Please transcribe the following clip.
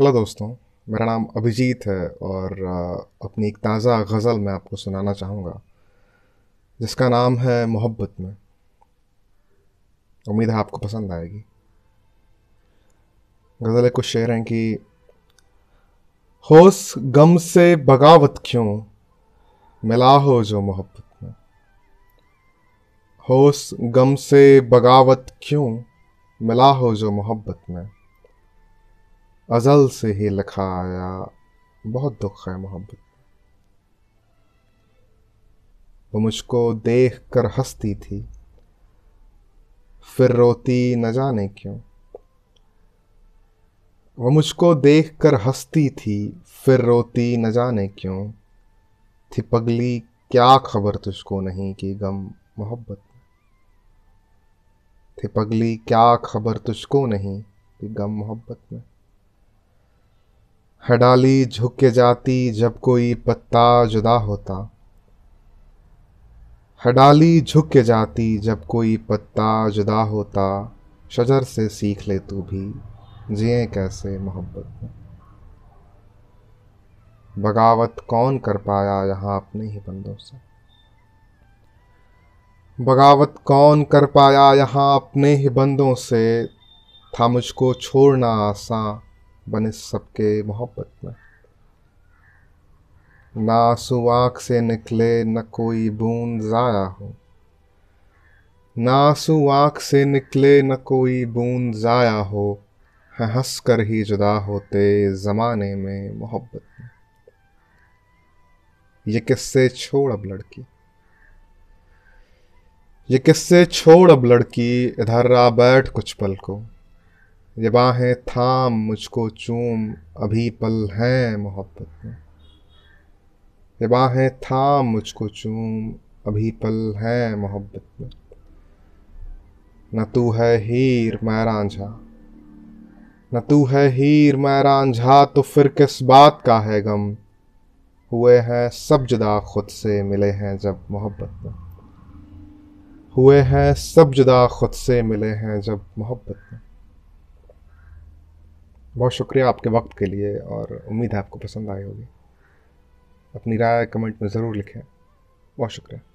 Hello दोस्तों, मेरा नाम अभिजीत है और अपनी एक ताज़ा गज़ल मैं आपको सुनाना चाहूँगा, जिसका नाम है मोहब्बत में। उम्मीद है आपको पसंद आएगी। गज़ल कुछ शेर हैं कि, होश गम से बगावत क्यों? मिला हो जो मोहब्बत में। होश गम से बगावत क्यों? मिला हो जो मोहब्बत में। अजल से ही लिखा आया बहुत दुख है मोहब्बत। वो मुझको देख कर हंसती थी। फिर रोती न जाने क्यों? वो मुझको देख कर हंसती थी, फिर रोती न जाने क्यों? थी पगली, क्या खबर तुझको नहीं कि गम मोहब्बत? में थी पगली, क्या खबर तुझको नहीं कि गम मोहब्बत? में है डाली झुक के जाती जब कोई पत्ता जुदा होता। है डाली झुक के जाती जब कोई पत्ता जुदा होता। शजर से सीख ले तू भी, जिए कैसे मोहब्बत में। बगावत कौन कर पाया यहाँ अपने ही बंदों से। बगावत कौन कर पाया यहाँ अपने ही बंदों से। था मुझको छोड़ना आसान बने सबके मोहब्बत में। ना आँसू आँख से निकले, न कोई बूंद ज़ाया हो। ना आँसू आँख से निकले, न कोई बूंद ज़ाया हो। हंस कर ही जुदा होते ज़माने में मोहब्बत में। ये किससे छोड़ अब लड़की? ये किससे छोड़ अब लड़की? इधर आ बैठ कुछ पल को। ये बाहें थाम, मुझको चूम, अभी पल हैं मोहब्बत में। ये बाहें थाम, मुझको चूम, अभी पल हैं मोहब्बत में। न तू है हीर, मैं रांझा। न तू है हीर, मैं रांझा तो फिर किस बात का है गम? हुए हैं सब जुदा खुद से, मिले हैं जब मोहब्बत में। हुए हैं सब जुदा खुद से, मिले हैं जब मोहब्बत में। बहुत शुक्रिया आपके वक्त के लिए और उम्मीद है आपको पसंद आई होगी। अपनी राय कमेंट में ज़रूर लिखें। बहुत शुक्रिया।